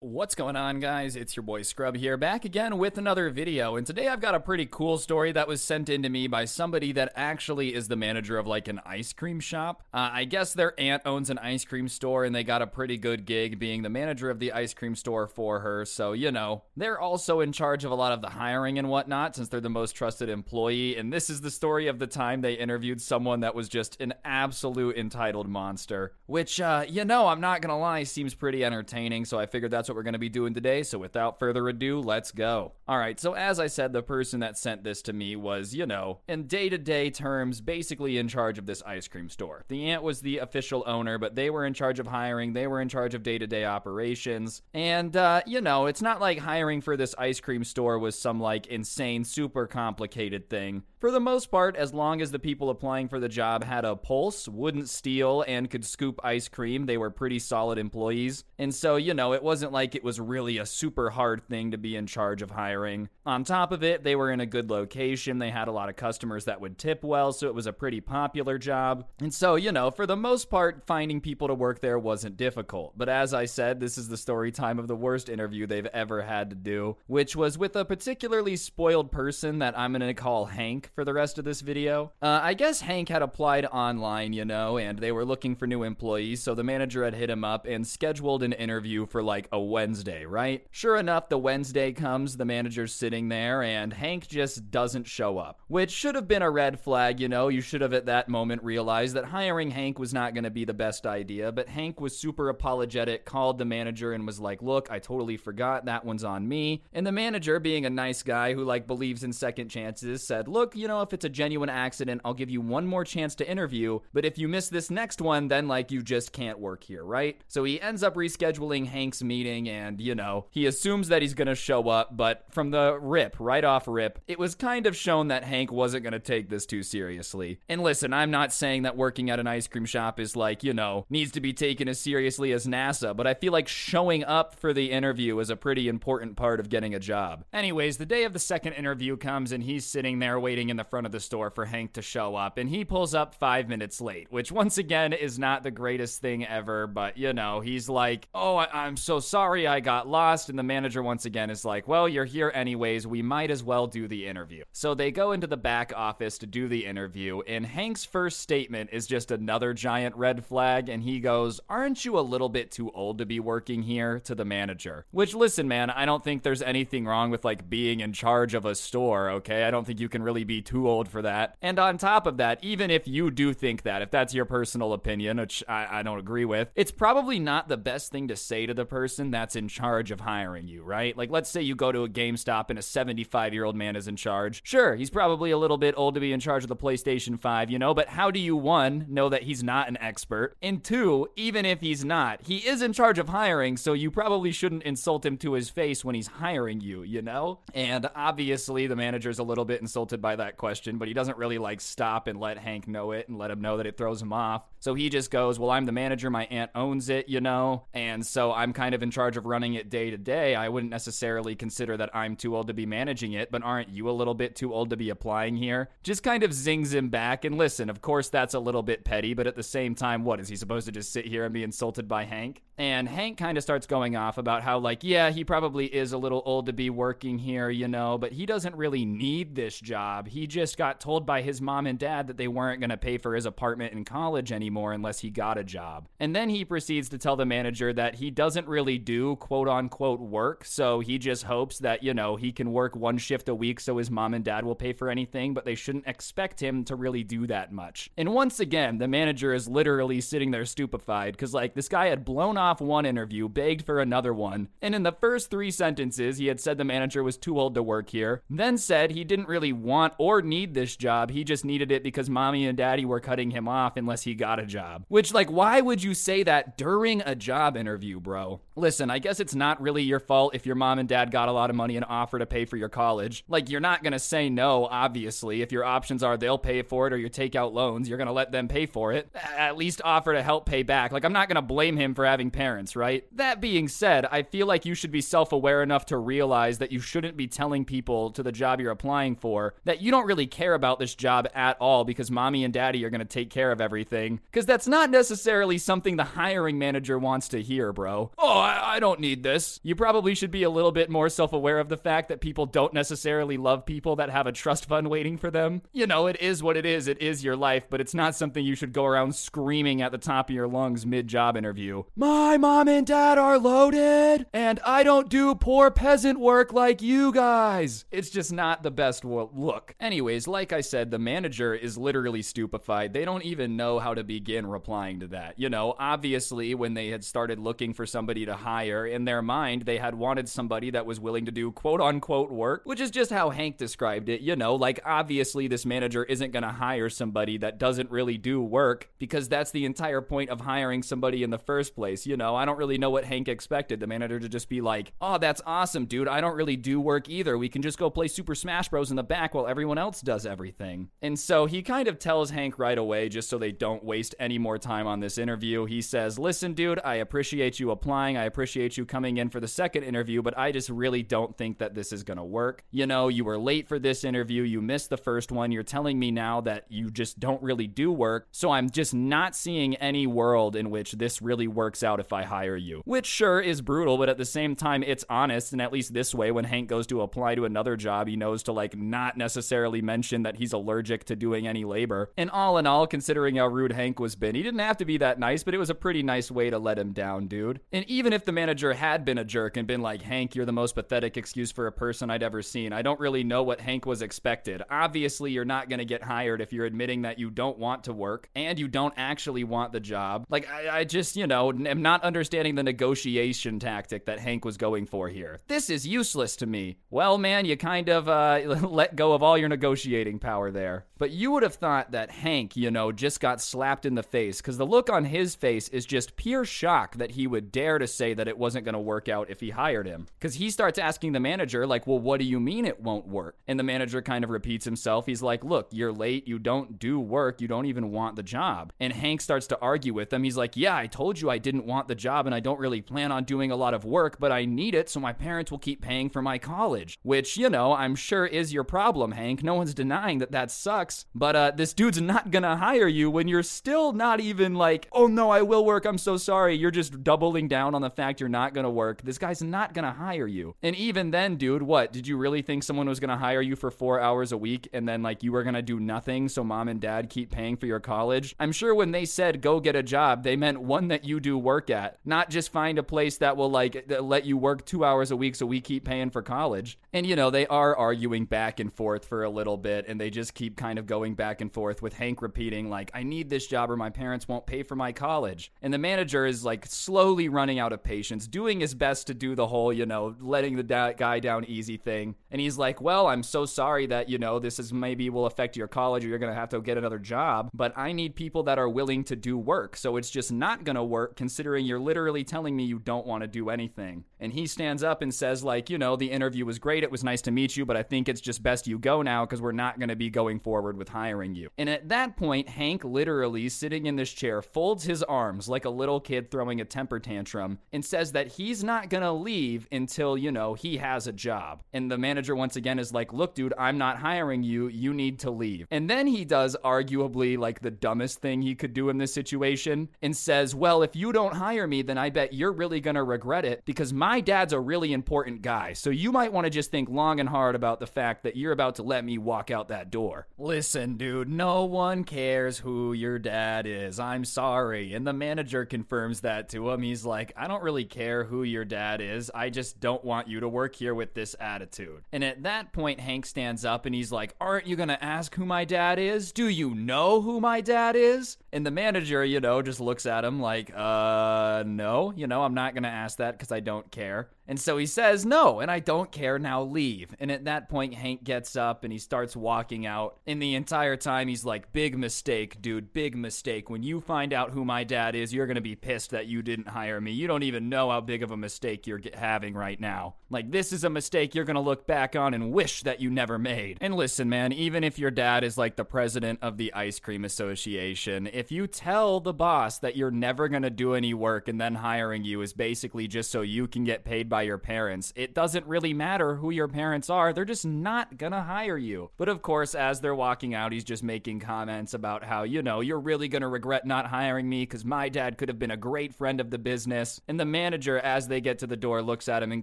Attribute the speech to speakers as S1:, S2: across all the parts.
S1: What's going on, guys? It's your boy Scrub here, back again with another video. And today I've got a pretty cool story that was sent in to me by somebody that actually is the manager of like an ice cream shop. Uh, I guess their aunt owns an ice cream store, and they got a pretty good gig being the manager of the ice cream store for her. So, you know, they're also in charge of a lot of the hiring and whatnot since they're the most trusted employee. And this is the story of the time they interviewed someone that was just an absolute entitled monster, which, uh, you know, I'm not gonna lie, seems pretty entertaining. So I figured that's what we're going to be doing today. So without further ado, let's go. All right. So as I said, the person that sent this to me was, you know, in day to day terms, basically in charge of this ice cream store. The aunt was the official owner, but they were in charge of hiring. They were in charge of day to day operations. And, uh, you know, it's not like hiring for this ice cream store was some like insane, super complicated thing. For the most part, as long as the people applying for the job had a pulse, wouldn't steal, and could scoop ice cream, they were pretty solid employees. And so, you know, it wasn't like it was really a super hard thing to be in charge of hiring. On top of it, they were in a good location, they had a lot of customers that would tip well, so it was a pretty popular job. And so, you know, for the most part, finding people to work there wasn't difficult. But as I said, this is the story time of the worst interview they've ever had to do, which was with a particularly spoiled person that I'm gonna call Hank for the rest of this video. Uh, I guess Hank had applied online, you know, and they were looking for new employees, so the manager had hit him up and scheduled an interview for like a Wednesday, right? Sure enough, the Wednesday comes, the manager's sitting there, and Hank just doesn't show up, which should have been a red flag, you know. You should have at that moment realized that hiring Hank was not going to be the best idea, but Hank was super apologetic, called the manager, and was like, Look, I totally forgot, that one's on me. And the manager, being a nice guy who like believes in second chances, said, Look, you know, if it's a genuine accident, I'll give you one more chance to interview, but if you miss this next one, then like you just can't work here, right? So he ends up rescheduling Hank's meeting and, you know, he assumes that he's gonna show up, but from the rip, right off rip, it was kind of shown that Hank wasn't gonna take this too seriously. And listen, I'm not saying that working at an ice cream shop is like, you know, needs to be taken as seriously as NASA, but I feel like showing up for the interview is a pretty important part of getting a job. Anyways, the day of the second interview comes and he's sitting there waiting in the front of the store for Hank to show up, and he pulls up five minutes late, which once again is not the greatest thing ever, but you know, he's like, Oh, I- am so sorry I got lost. And the manager once again is like, Well, you're here anyways, we might as well do the interview. So they go into the back office to do the interview, and Hank's first statement is just another giant red flag, and he goes, Aren't you a little bit too old to be working here? to the manager. Which, listen, man, I don't think there's anything wrong with like being in charge of a store, okay? I don't think you can really be too old for that. And on top of that, even if you do think that, if that's your personal opinion, which I, I, don't agree with, it's probably not the best thing to say to the person that's in charge of hiring you, right? Like, let's say you go to a GameStop and a 75 year old man is in charge. Sure, he's probably a little bit old to be in charge of the PlayStation 5, you know, but how do you, one, know that he's not an expert? And two, even if he's not, he is in charge of hiring, so you probably shouldn't insult him to his face when he's hiring you, you know? And obviously, the manager's a little bit insulted by that question, but he doesn't really like stop and let Hank know it and let him know that it throws him off. So he just goes, Well, I'm the manager. My aunt owns it, you know? And so I'm kind of in charge of running it day to day. I wouldn't necessarily consider that I'm too old to be managing it, but aren't you a little bit too old to be applying here? Just kind of zings him back. And listen, of course, that's a little bit petty, but at the same time, what? Is he supposed to just sit here and be insulted by Hank? And Hank kind of starts going off about how, like, yeah, he probably is a little old to be working here, you know, but he doesn't really need this job. He just got told by his mom and dad that they weren't going to pay for his apartment in college anymore unless he got a job. And then he proceeds to tell the manager that he doesn't really do quote unquote work, so he just hopes that, you know, he can work one shift a week so his mom and dad will pay for anything, but they shouldn't expect him to really do that much. And once again, the manager is literally sitting there stupefied because, like, this guy had blown off one interview, begged for another one, and in the first three sentences, he had said the manager was too old to work here, then said he didn't really want or need this job, he just needed it because mommy and daddy were cutting him off unless he got a job. Which, like, why would you say that during a job interview, bro? Listen, I guess it's not really your fault if your mom and dad got a lot of money and offer to pay for your college. Like, you're not gonna say no, obviously. If your options are they'll pay for it or you take out loans, you're gonna let them pay for it. At least offer to help pay back. Like, I'm not gonna blame him for having parents, right? That being said, I feel like you should be self aware enough to realize that you shouldn't be telling people to the job you're applying for that you don't really care about this job at all because mommy and daddy are gonna take care of everything. Because that's not necessarily something the hiring manager wants to hear, bro. Oh, I, I don't need this. You probably should be a little bit more self aware of the fact that people don't necessarily love people that have a trust fund waiting for them. You know, it is what it is. It is your life, but it's not something you should go around screaming at the top of your lungs mid job interview. My mom and dad are loaded, and I don't do poor peasant work like you guys. It's just not the best look. Anyways, like I said, the manager is literally stupefied. They don't even know how to begin replying to that. You know, obviously, when they had started looking for somebody to hire, in their mind, they had wanted somebody that was willing to do quote unquote work, which is just how Hank described it. You know, like obviously, this manager isn't going to hire somebody that doesn't really do work because that's the entire point of hiring somebody in the first place. You know, I don't really know what Hank expected the manager to just be like, oh, that's awesome, dude. I don't really do work either. We can just go play Super Smash Bros. in the back while everyone else does everything. And so he kind of tells Hank right away, just so they don't waste any more time on this interview. He says, listen, dude, I appreciate you applying. I appreciate you coming in for the second interview, but I just really don't think that this is going to work. You know, you were late for this interview. You missed the first one. You're telling me now that you just don't really do work. So I'm just not seeing any world in which this really works out if I hire you. Which sure is brutal, but at the same time, it's honest. And at least this way, when Hank goes to apply to another job, he knows to like not necessarily mention that he's allergic to doing any labor. And all in all, considering how rude Hank was been, he didn't have to be that nice, but it was a pretty nice way to let him down, dude. And even if the manager had been a jerk and been like, Hank, you're the most pathetic excuse for a person I'd ever seen, I don't really know what Hank was expected. Obviously, you're not gonna get hired if you're admitting that you don't want to work and you don't actually want the job. Like, I, I just, you know, am not understanding the negotiation tactic that Hank was going for here. This is useless to me. Well, man, you kind of uh, let go of all your negotiating power there. But you would have thought that Hank, you know, just got slapped in the face because the look on his face is just pure shock that he would dare to say that it wasn't going to work out if he hired him. Because he starts asking the manager, like, well, what do you mean it won't work? And the manager kind of repeats himself. He's like, look, you're late. You don't do work. You don't even want the job. And Hank starts to argue with him. He's like, yeah, I told you I didn't want the job and I don't really plan on doing a lot of work, but I need it so my parents will keep paying for my college. Which, you know, I'm sure is your problem, Hank. No one's denying that that sucks. But uh, this dude's not gonna hire you when you're still not even like, oh no, I will work. I'm so sorry. You're just doubling down on the fact you're not gonna work. This guy's not gonna hire you. And even then, dude, what? Did you really think someone was gonna hire you for four hours a week and then like you were gonna do nothing so mom and dad keep paying for your college? I'm sure when they said go get a job, they meant one that you do work at, not just find a place that will like let you work two hours a week so we keep paying for college. And you know, they are arguing back and forth for a little bit and they just keep kind of going back and forth with Hank repeating, like, I need this job or my parents won't pay for my college. And the manager is like slowly running out of patience, doing his best to do the whole, you know, letting the da- guy down easy thing. And he's like, Well, I'm so sorry that, you know, this is maybe will affect your college or you're going to have to get another job, but I need people that are willing to do work. So it's just not going to work considering you're literally telling me you don't want to do anything. And he stands up and says, like, you know, the interview was great. It was nice to meet you, but I think it's just best you go now because we're not going to be going forward with hiring you. And at that point, Hank literally sitting in this chair folds his arms like a little kid throwing a temper tantrum and says that he's not going to leave until, you know, he has a job. And the manager once again is like, look, dude, I'm not hiring you. You need to leave. And then he does arguably like the dumbest thing he could do in this situation and says, well, if you don't hire me, then I bet you're really going to regret it because my dad's a really important guy. So you might want to just think long and hard about the fact that you're about to let me walk out that door. Listen, dude, no one cares who your dad is. I'm sorry. And the manager confirms that to him. He's like, I don't really care who your dad is. I just don't want you to work here with this attitude. And at that point, Hank stands up and he's like, Aren't you going to ask who my dad is? Do you know who my dad is? And the manager, you know, just looks at him like, Uh, no, you know, I'm not going to ask that because I don't care. And so he says, No, and I don't care, now leave. And at that point, Hank gets up and he starts walking out. And the entire time, he's like, Big mistake, dude, big mistake. When you find out who my dad is, you're going to be pissed that you didn't hire me. You don't even know how big of a mistake you're having right now. Like, this is a mistake you're gonna look back on and wish that you never made. And listen, man, even if your dad is like the president of the Ice Cream Association, if you tell the boss that you're never gonna do any work and then hiring you is basically just so you can get paid by your parents, it doesn't really matter who your parents are. They're just not gonna hire you. But of course, as they're walking out, he's just making comments about how, you know, you're really gonna regret not hiring me because my dad could have been a great friend of the business. And the manager, as they get to the door, looks at him and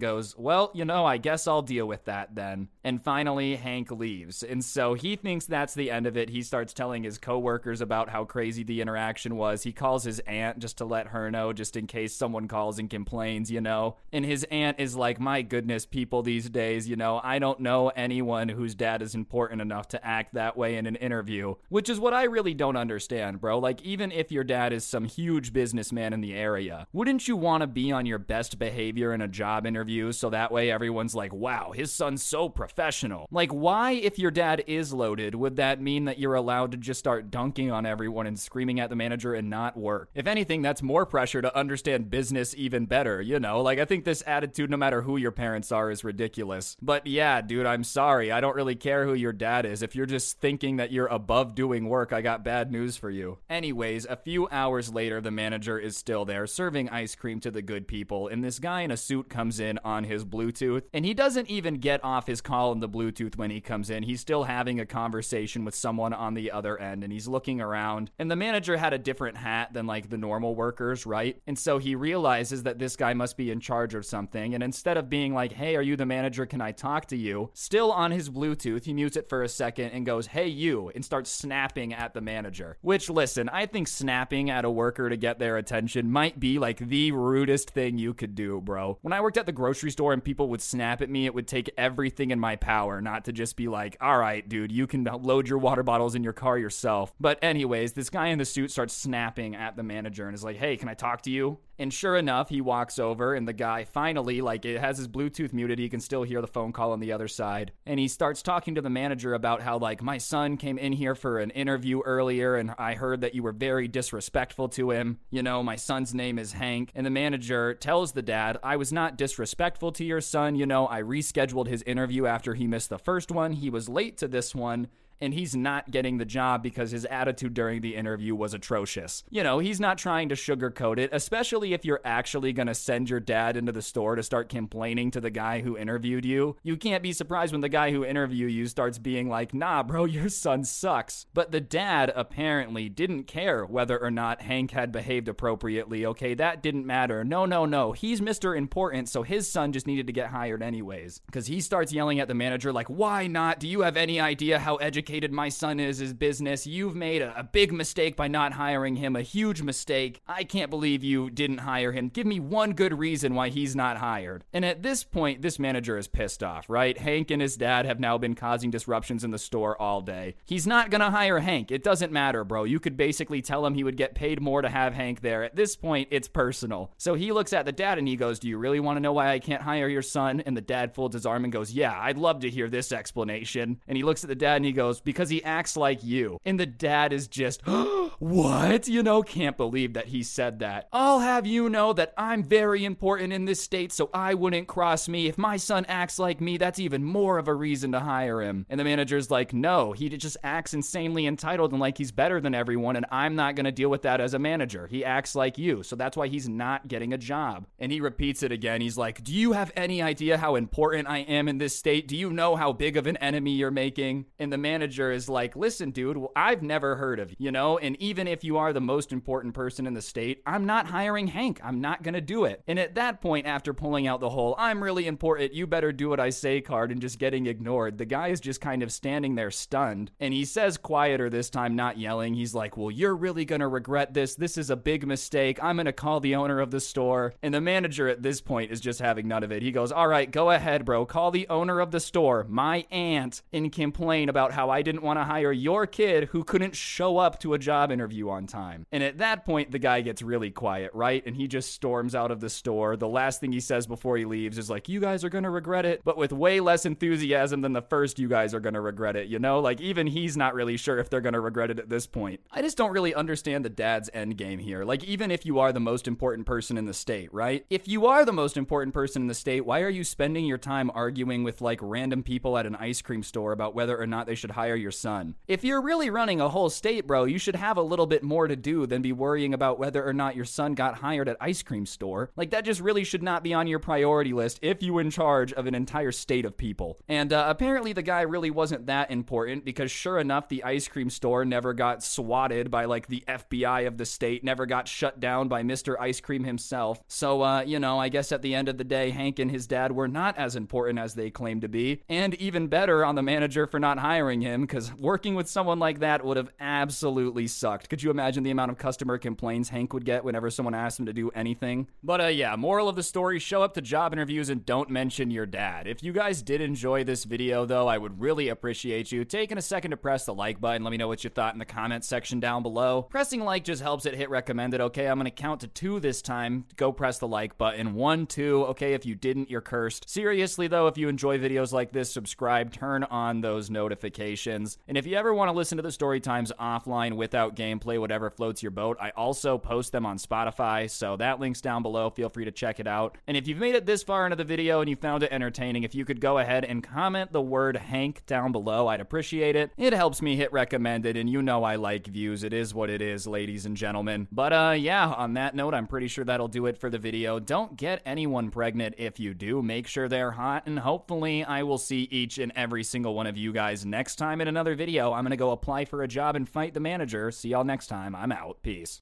S1: goes, Well, you know, I guess I'll deal with that then. And finally, Hank leaves. And so he thinks that's the end of it. He starts telling his coworkers about how crazy the interaction was. He calls his aunt just to let her know, just in case someone calls and complains, you know. And his aunt is like, My goodness, people these days, you know, I don't know anyone whose dad is important enough to act that way in an interview, which is what I really don't understand, bro. Like, even if your dad is some huge businessman in the area, wouldn't you want to be on your best behavior in a job interview so that way everyone's like, wow, his son's so professional? Like, why, if your dad is loaded, would that mean that you're allowed to just start dunking on everyone and screaming at the manager and not work? If anything, that's more pressure to understand business even better, you know? Like, I think this attitude, no matter who your parents are, is ridiculous. But yeah, dude, I'm sorry. I don't really care who your dad is. If you're just thinking that you're above doing work, I got bad news for you. Anyways, a few hours later, the manager is still there serving ice cream to the good people, and this guy in a suit comes in on his Bluetooth, and he doesn't even get off his call in the Bluetooth when he comes in. He's still having a conversation with someone on the other end, and he's looking around. And the manager had a different hat than like the normal workers, right? And so he realizes that this guy must be in charge of something, and instead of being like, hey, are you the manager? Can I talk to you? Still on his Bluetooth, he mutes it for a second and goes, hey, you, and starts snapping at the manager. Which, listen, I think snapping at a worker to get their attention might be like the rudest thing you could do, bro. When I worked at the grocery store and people would snap at me, it would take everything in my power not to just be like, all right, dude, you can load your water bottles in your car yourself. But, anyways, this guy in the suit starts snapping at the manager and is like, hey, can I talk to you? And sure enough, he walks over, and the guy finally, like, it has his Bluetooth muted. He can still hear the phone call on the other side. And he starts talking to the manager about how, like, my son came in here for an interview earlier, and I heard that you were very disrespectful to him. You know, my son's name is Hank. And the manager tells the dad, I was not disrespectful to your son. You know, I rescheduled his interview after he missed the first one. He was late to this one and he's not getting the job because his attitude during the interview was atrocious. You know, he's not trying to sugarcoat it, especially if you're actually going to send your dad into the store to start complaining to the guy who interviewed you. You can't be surprised when the guy who interviewed you starts being like, nah, bro, your son sucks. But the dad apparently didn't care whether or not Hank had behaved appropriately, okay? That didn't matter. No, no, no. He's Mr. Important, so his son just needed to get hired anyways. Because he starts yelling at the manager, like, why not? Do you have any idea how educated? Educated my son is his business. You've made a, a, big mistake by not hiring him, a huge mistake. I can't believe you didn't hire him. Give me one good reason why he's not hired. And at this point, this manager is pissed off, right? Hank and his dad have now been causing disruptions in the store all day. He's not gonna hire Hank. It doesn't matter, bro. You could basically tell him he would get paid more to have Hank there. At this point, it's personal. So he looks at the dad and he goes, Do you really wanna know why I can't hire your son? And the dad folds his arm and goes, Yeah, I'd love to hear this explanation. And he looks at the dad and he goes, because he acts like you. And the dad is just, what? You know, can't believe that he said that. I'll have you know that I'm very important in this state, so I wouldn't cross me. If my son acts like me, that's even more of a reason to hire him. And the manager's like, no, he just acts insanely entitled and like he's better than everyone, and I'm not gonna deal with that as a manager. He acts like you, so that's why he's not getting a job. And he repeats it again. He's like, Do you have any idea how important I am in this state? Do you know how big of an enemy you're making? And the manager is like, Listen, dude, well, I've never heard of you, you know? And even if you are the most important person in the state, I'm not hiring Hank. I'm not gonna do it. And at that point, after pulling out the whole, I'm really important, you better do what I say card and just getting ignored, the guy is just kind of standing there stunned. And he says quieter this time, not yelling. He's like, Well, you're really gonna regret this. This is a big mistake. I'm gonna call the owner of the store. And the manager at this point is just having none of it. He goes, All right, go ahead, bro. Call the owner of the store, my aunt, and complain about how I didn't want to hire your kid who couldn't show up to a job interview on time. And at that point, the guy gets really quiet, right? And he just storms out of the store. The last thing he says before he leaves is like, You guys are going to regret it, but with way less enthusiasm than the first you guys are going to regret it, you know? Like, even he's not really sure if they're going to regret it at this point. I just don't really understand the dad's end game here. Like, even if you are the most important person in the state, right? If you are the most important person in the state, why are you spending your time arguing with like random people at an ice cream store about whether or not they should hire your son? If you're really running a whole state, bro, you should have a little bit more to do than be worrying about whether or not your son got hired at ice cream store. Like that just really should not be on your priority list if you're in charge of an entire state of people. And uh, apparently the guy really wasn't that important because sure enough, the ice cream store never got swatted by like the FBI of the state, never got shut down by Mr. Ice Cream himself. So, uh, you know, I guess at the end of the day, Hank and his dad were not as important as they claimed to be. And even better on the manager for not hiring him because working with someone like that would have absolutely sucked. Could you imagine the amount of customer complaints Hank would get whenever someone asked him to do anything? But uh, yeah, moral of the story show up to job interviews and don't mention your dad. If you guys did enjoy this video, though, I would really appreciate you taking a second to press the like button. Let me know what you thought in the comments section down below. Pressing like just helps it hit recommended. Okay, I'm going to count to two this time. Go press the like button. One, two. Okay, if you didn't, you're cursed. Seriously, though, if you enjoy videos like this, subscribe, turn on those notifications. And if you ever want to listen to the story times offline without gameplay, whatever floats your boat, I also post them on Spotify. So that link's down below. Feel free to check it out. And if you've made it this far into the video and you found it entertaining, if you could go ahead and comment the word Hank down below, I'd appreciate it. It helps me hit recommended, and you know I like views. It is what it is, ladies and gentlemen. But uh, yeah, on that note, I'm pretty sure that'll do it for the video. Don't get anyone pregnant if you do. Make sure they're hot, and hopefully I will see each and every single one of you guys next time in another video. I'm gonna go apply for a job and fight the manager. See y'all next time. I'm out. Peace.